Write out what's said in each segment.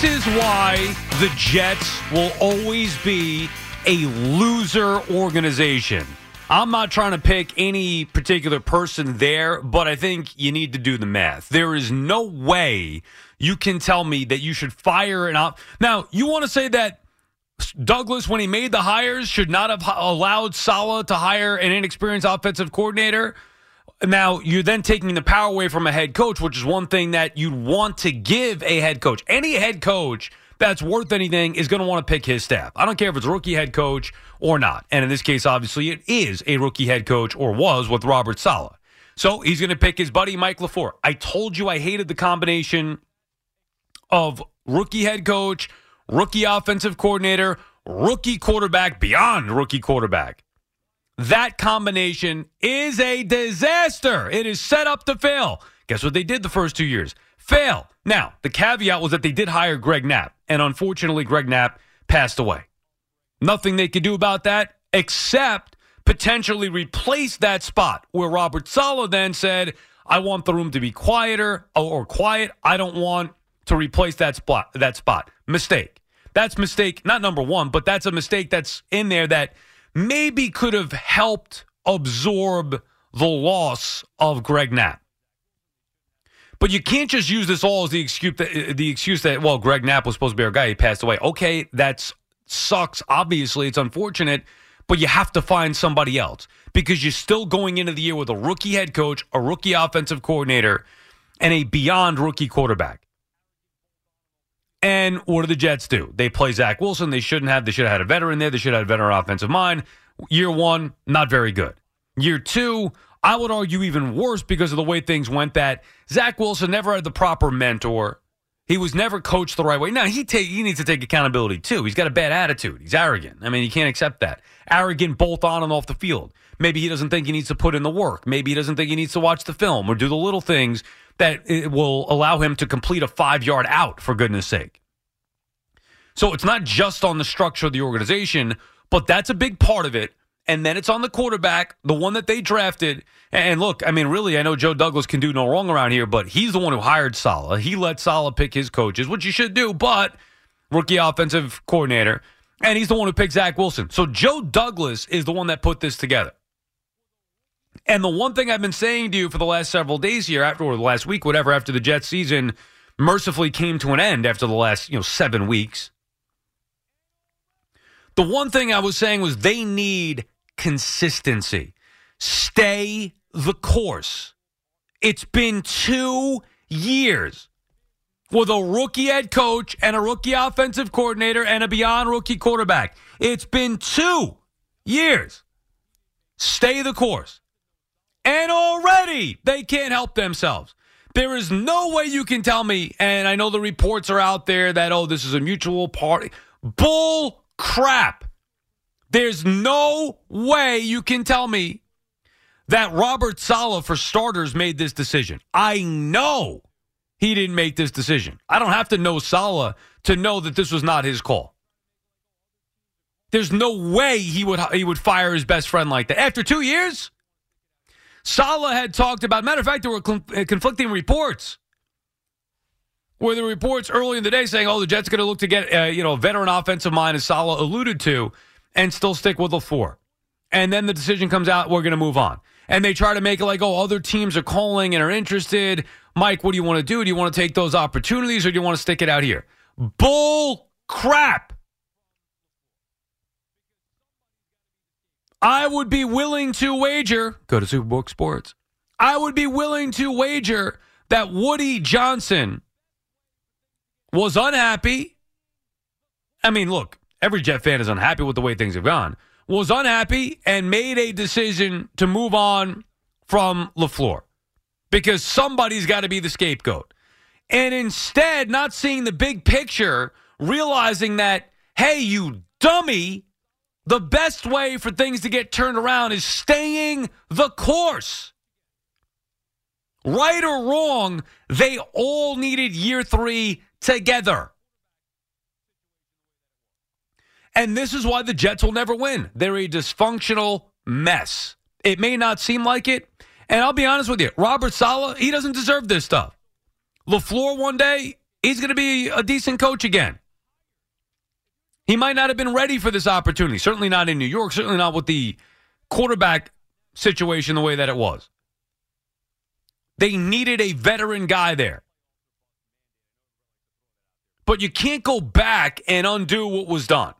This is why the Jets will always be a loser organization. I'm not trying to pick any particular person there, but I think you need to do the math. There is no way you can tell me that you should fire an op. Now, you want to say that Douglas, when he made the hires, should not have allowed Saleh to hire an inexperienced offensive coordinator. Now, you're then taking the power away from a head coach, which is one thing that you'd want to give a head coach. Any head coach that's worth anything is going to want to pick his staff. I don't care if it's rookie head coach or not. And in this case, obviously, it is a rookie head coach or was with Robert Saleh. So he's going to pick his buddy Mike LaFleur. I told you I hated the combination of rookie head coach, rookie offensive coordinator, rookie quarterback beyond rookie quarterback. That combination is a disaster. It is set up to fail. Guess what they did the first two years? Fail. Now, the caveat was that they did hire Greg Knapp, and unfortunately, Greg Knapp passed away. Nothing they could do about that except potentially replace that spot where Robert Saleh then said, I want the room to be quieter or, quiet. I don't want to replace that spot that spot. Mistake. That's mistake not number 1, but that's a mistake that's in there that maybe could have helped absorb the loss of Greg Knapp. But you can't just use this all as the excuse that uh, the excuse that well, Greg Knapp was supposed to be our guy, he passed away. Okay, that sucks. Obviously, it's unfortunate, but you have to find somebody else because you're still going into the year with a rookie head coach, a rookie offensive coordinator, and a beyond rookie quarterback. And what do the Jets do? They play Zach Wilson. They shouldn't have. They should have had a veteran there. They should have had a veteran offensive mind. Year one, not very good. Year two, I would argue even worse because of the way things went. That Zach Wilson never had the proper mentor. He was never coached the right way. Now he take he needs to take accountability too. He's got a bad attitude. He's arrogant. I mean, you can't accept that. Arrogant both on and off the field. Maybe he doesn't think he needs to put in the work. Maybe he doesn't think he needs to watch the film or do the little things that it will allow him to complete a five yard out. For goodness sake. So it's not just on the structure of the organization, but that's a big part of it. And then it's on the quarterback, the one that they drafted. And look, I mean, really, I know Joe Douglas can do no wrong around here, but he's the one who hired Saleh. He let Saleh pick his coaches, which you should do, but rookie offensive coordinator. And he's the one who picked Zach Wilson. So Joe Douglas is the one that put this together. And the one thing I've been saying to you for the last several days here, after or the last week, whatever, after the Jets season mercifully came to an end after the last, you know, seven weeks. The one thing I was saying was they need consistency. Stay the course. It's been two years with a rookie head coach and a rookie offensive coordinator and a beyond rookie quarterback. It's been two years. Stay the course. And already they can't help themselves. There is no way you can tell me, and I know the reports are out there that, oh, this is a mutual party. Bull crap. There's no way you can tell me that Robert Saleh, for starters, made this decision. I know he didn't make this decision. I don't have to know Saleh to know that this was not his call. There's no way he would he would fire his best friend like that after two years. Saleh had talked about. Matter of fact, there were uh, conflicting reports. Where the reports early in the day saying, "Oh, the Jets going to look to get uh, you know a veteran offensive mind," as Saleh alluded to, and still stick with the four. And then the decision comes out, we're going to move on. And they try to make it like, oh, other teams are calling and are interested. Mike, what do you want to do? Do you want to take those opportunities or do you want to stick it out here? Bull crap. I would be willing to wager, go to Superbook Sports. I would be willing to wager that Woody Johnson was unhappy. I mean, look, every Jet fan is unhappy with the way things have gone. Was unhappy and made a decision to move on from LaFleur because somebody's got to be the scapegoat. And instead, not seeing the big picture, realizing that, hey, you dummy, the best way for things to get turned around is staying the course. Right or wrong, they all needed year three together. And this is why the Jets will never win. They're a dysfunctional mess. It may not seem like it. And I'll be honest with you, Robert Saleh, he doesn't deserve this stuff. LaFleur one day, he's going to be a decent coach again. He might not have been ready for this opportunity. Certainly not in New York, certainly not with the quarterback situation the way that it was. They needed a veteran guy there. But you can't go back and undo what was done.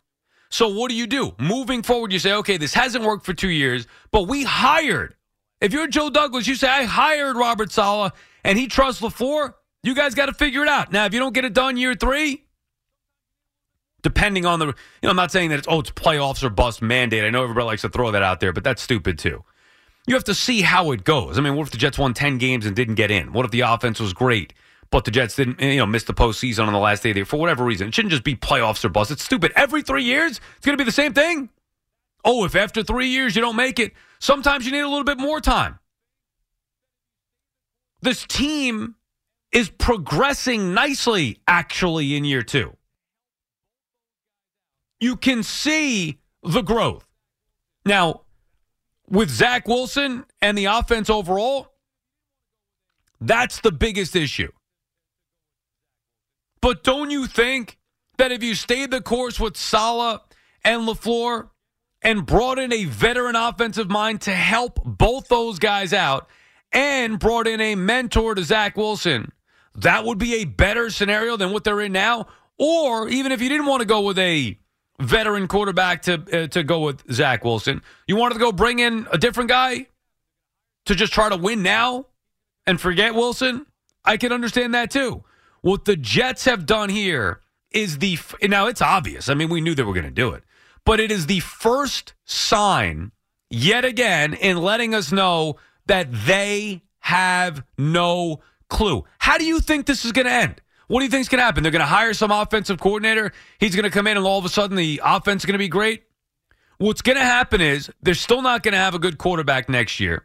So what do you do? Moving forward, you say, okay, this hasn't worked for two years, but we hired. If you're Joe Douglas, you say, I hired Robert Saleh and he trusts LaFleur. You guys got to figure it out. Now, if you don't get it done year three, depending on the, you know, I'm not saying that it's, oh, it's playoffs or bust mandate. I know everybody likes to throw that out there, but that's stupid too. You have to see how it goes. I mean, what if the Jets won 10 games and didn't get in? What if the offense was great? but the Jets didn't, you know, miss the postseason on the last day there for whatever reason. It shouldn't just be playoffs or bust. It's stupid. Every three years, it's going to be the same thing. Oh, if after three years you don't make it, sometimes you need a little bit more time. This team is progressing nicely, actually, in year two. You can see the growth. Now, with Zach Wilson and the offense overall, that's the biggest issue. But don't you think that if you stayed the course with Saleh and LaFleur and brought in a veteran offensive mind to help both those guys out and brought in a mentor to Zach Wilson, that would be a better scenario than what they're in now? Or even if you didn't want to go with a veteran quarterback to uh, to go with Zach Wilson, you wanted to go bring in a different guy to just try to win now and forget Wilson? I can understand that too. What the Jets have done here is the now it's obvious. I mean, we knew they were going to do it, but it is the first sign yet again in letting us know that they have no clue. How do you think this is going to end? What do you think is going to happen? They're going to hire some offensive coordinator. He's going to come in, and all of a sudden the offense is going to be great. What's going to happen is they're still not going to have a good quarterback next year.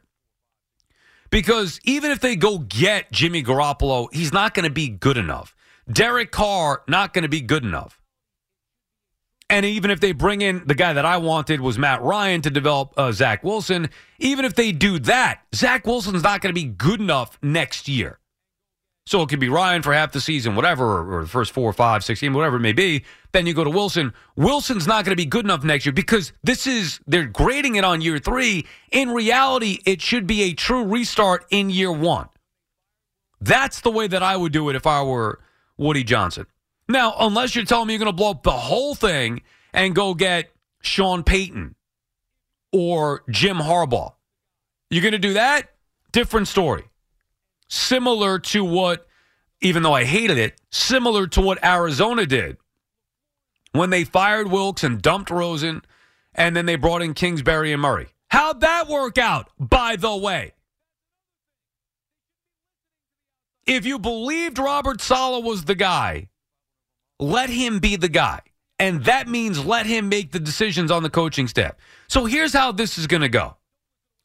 Because even if they go get Jimmy Garoppolo, he's not going to be good enough. Derek Carr, not going to be good enough. And even if they bring in the guy that I wanted was Matt Ryan to develop uh, Zach Wilson, even if they do that, Zach Wilson's not going to be good enough next year. So it could be Ryan for half the season, whatever, or, the first four, five, six games, whatever it may be. Then you go to Wilson. Wilson's not going to be good enough next year because this is, they're grading it on year three. In reality, it should be a true restart in year one. That's the way that I would do it if I were Woody Johnson. Now, unless you're telling me you're going to blow up the whole thing and go get Sean Payton or Jim Harbaugh, you're going to do that? Different story similar to what, even though I hated it, similar to what Arizona did when they fired Wilks and dumped Rosen, and then they brought in Kingsbury and Murray. How'd that work out, by the way? If you believed Robert Sala was the guy, let him be the guy. And that means let him make the decisions on the coaching staff. So here's how this is going to go.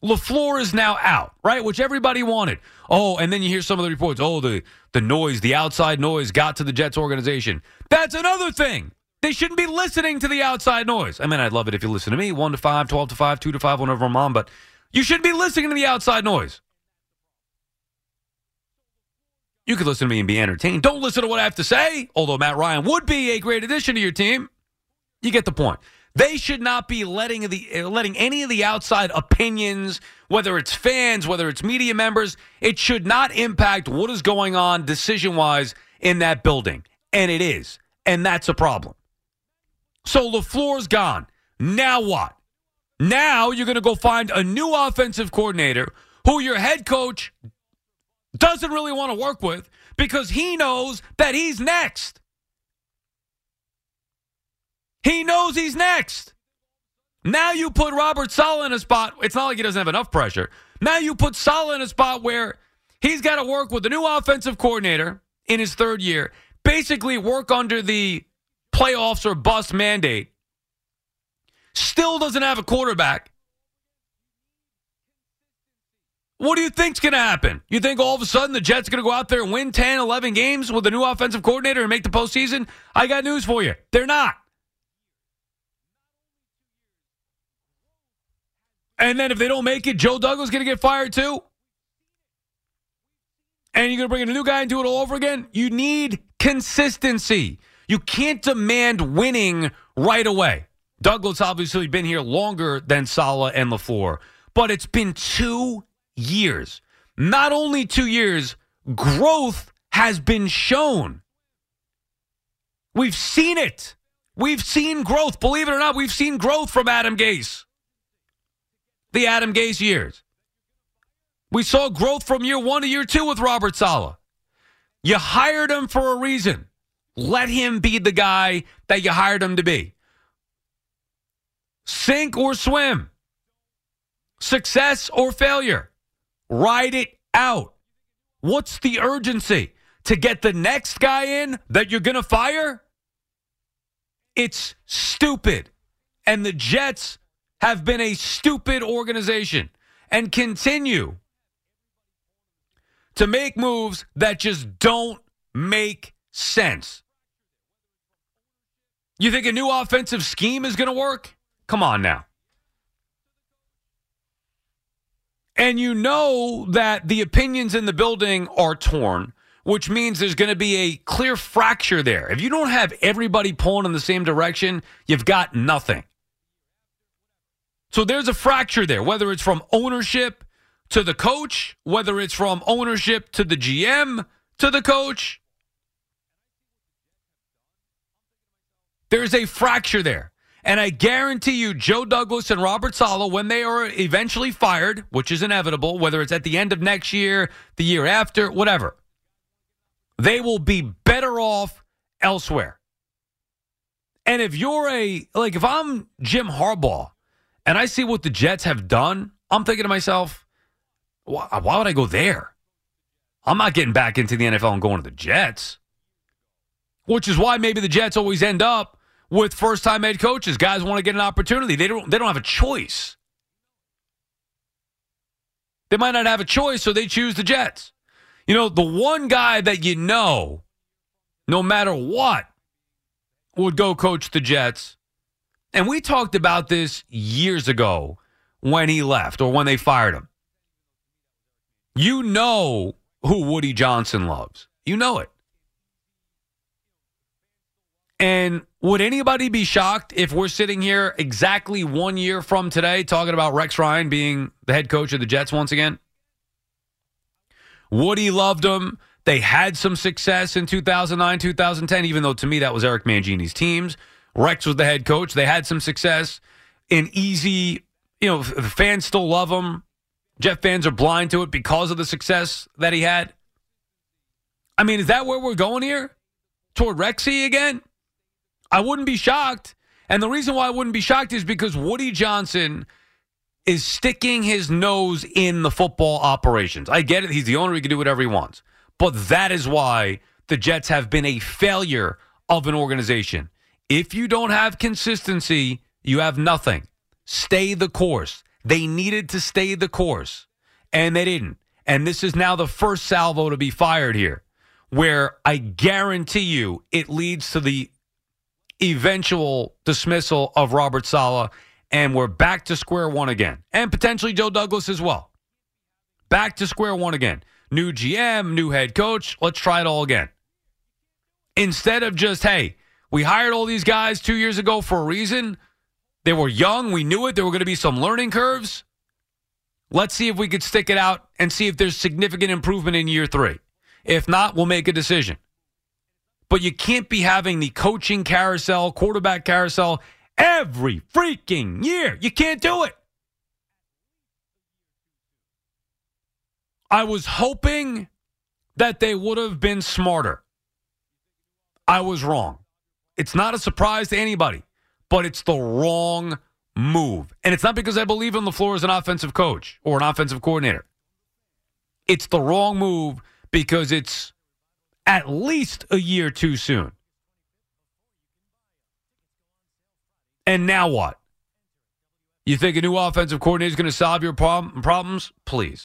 LaFleur is now out, right? Which everybody wanted. Oh, and then you hear some of the reports. Oh, the, the noise, the outside noise got to the Jets organization. That's another thing. They shouldn't be listening to the outside noise. I mean, I'd love it if you listen to me 1 to 5, 12 to 5, 2 to 5, whenever I'm on, but you shouldn't be listening to the outside noise. You could listen to me and be entertained. Don't listen to what I have to say, although Matt Ryan would be a great addition to your team. You get the point. They should not be letting the uh, letting any of the outside opinions, whether it's fans, whether it's media members, it should not impact what is going on decision wise in that building, and it is, and that's a problem. So LaFleur's gone. Now what? Now you're going to go find a new offensive coordinator who your head coach doesn't really want to work with because he knows that he's next. He knows he's next. Now you put Robert Saleh in a spot. It's not like he doesn't have enough pressure. Now you put Saleh in a spot where he's got to work with the new offensive coordinator in his third year, basically work under the playoffs or bust mandate. Still doesn't have a quarterback. What do you think's going to happen? You think all of a sudden the Jets are going to go out there and win 10, 11 games with a new offensive coordinator and make the postseason? I got news for you. They're not. And then if they don't make it, Joe Douglas going to get fired too? And you're going to bring in a new guy and do it all over again? You need consistency. You can't demand winning right away. Douglas obviously been here longer than Saleh and LaFleur, but it's been two years. Not only two years, growth has been shown. We've seen it. We've seen growth. Believe it or not, we've seen growth from Adam Gase. The Adam Gase years. We saw growth from year one to year two with Robert Saleh. You hired him for a reason. Let him be the guy that you hired him to be. Sink or swim. Success or failure. Ride it out. What's the urgency? To get the next guy in that you're going to fire? It's stupid. And the Jets have been a stupid organization and continue to make moves that just don't make sense. You think a new offensive scheme is going to work? Come on now. And you know that the opinions in the building are torn, which means there's going to be a clear fracture there. If you don't have everybody pulling in the same direction, you've got nothing. So there's a fracture there, whether it's from ownership to the coach, whether it's from ownership to the GM to the coach. There's a fracture there. And I guarantee you, Joe Douglas and Robert Saleh, when they are eventually fired, which is inevitable, whether it's at the end of next year, the year after, whatever, they will be better off elsewhere. And if you're a, like, if I'm Jim Harbaugh and I see what the Jets have done, I'm thinking to myself, why, why would I go there? I'm not getting back into the NFL and going to the Jets. Which is why maybe the Jets always end up with first time head coaches. Guys want to get an opportunity. They don't they don't have a choice. They might not have a choice, so they choose the Jets. You know, the one guy that you know, no matter what, would go coach the Jets. And we talked about this years ago when he left or when they fired him. You know who Woody Johnson loves. You know it. And would anybody be shocked if we're sitting here exactly one year from today talking about Rex Ryan being the head coach of the Jets once again? Woody loved him. They had some success in 2009, 2010, even though to me that was Eric Mangini's teams. Rex was the head coach. They had some success in easy, you know, the fans still love him. Jet fans are blind to it because of the success that he had. I mean, is that where we're going here? Toward Rexy again? I wouldn't be shocked. And the reason why I wouldn't be shocked is because Woody Johnson is sticking his nose in the football operations. I get it. He's the owner. He can do whatever he wants. But that is why the Jets have been a failure of an organization. If you don't have consistency, you have nothing. Stay the course. They needed to stay the course, and they didn't. And this is now the first salvo to be fired here, where I guarantee you it leads to the eventual dismissal of Robert Saleh, and we're back to square one again, and potentially Joe Douglas as well. Back to square one again. New GM, new head coach. Let's try it all again. Instead of just, hey, we hired all these guys two years ago for a reason. They were young. We knew it. There were going to be some learning curves. Let's see if we could stick it out and see if there's significant improvement in year three. If not, we'll make a decision. But you can't be having the coaching carousel, quarterback carousel every freaking year. You can't do it. I was hoping that they would have been smarter. I was wrong. It's not a surprise to anybody, but it's the wrong move. And it's not because I believe in LaFleur as an offensive coach or an offensive coordinator. It's the wrong move because it's at least a year too soon. And now what? You think a new offensive coordinator is going to solve your problem, problems? Please.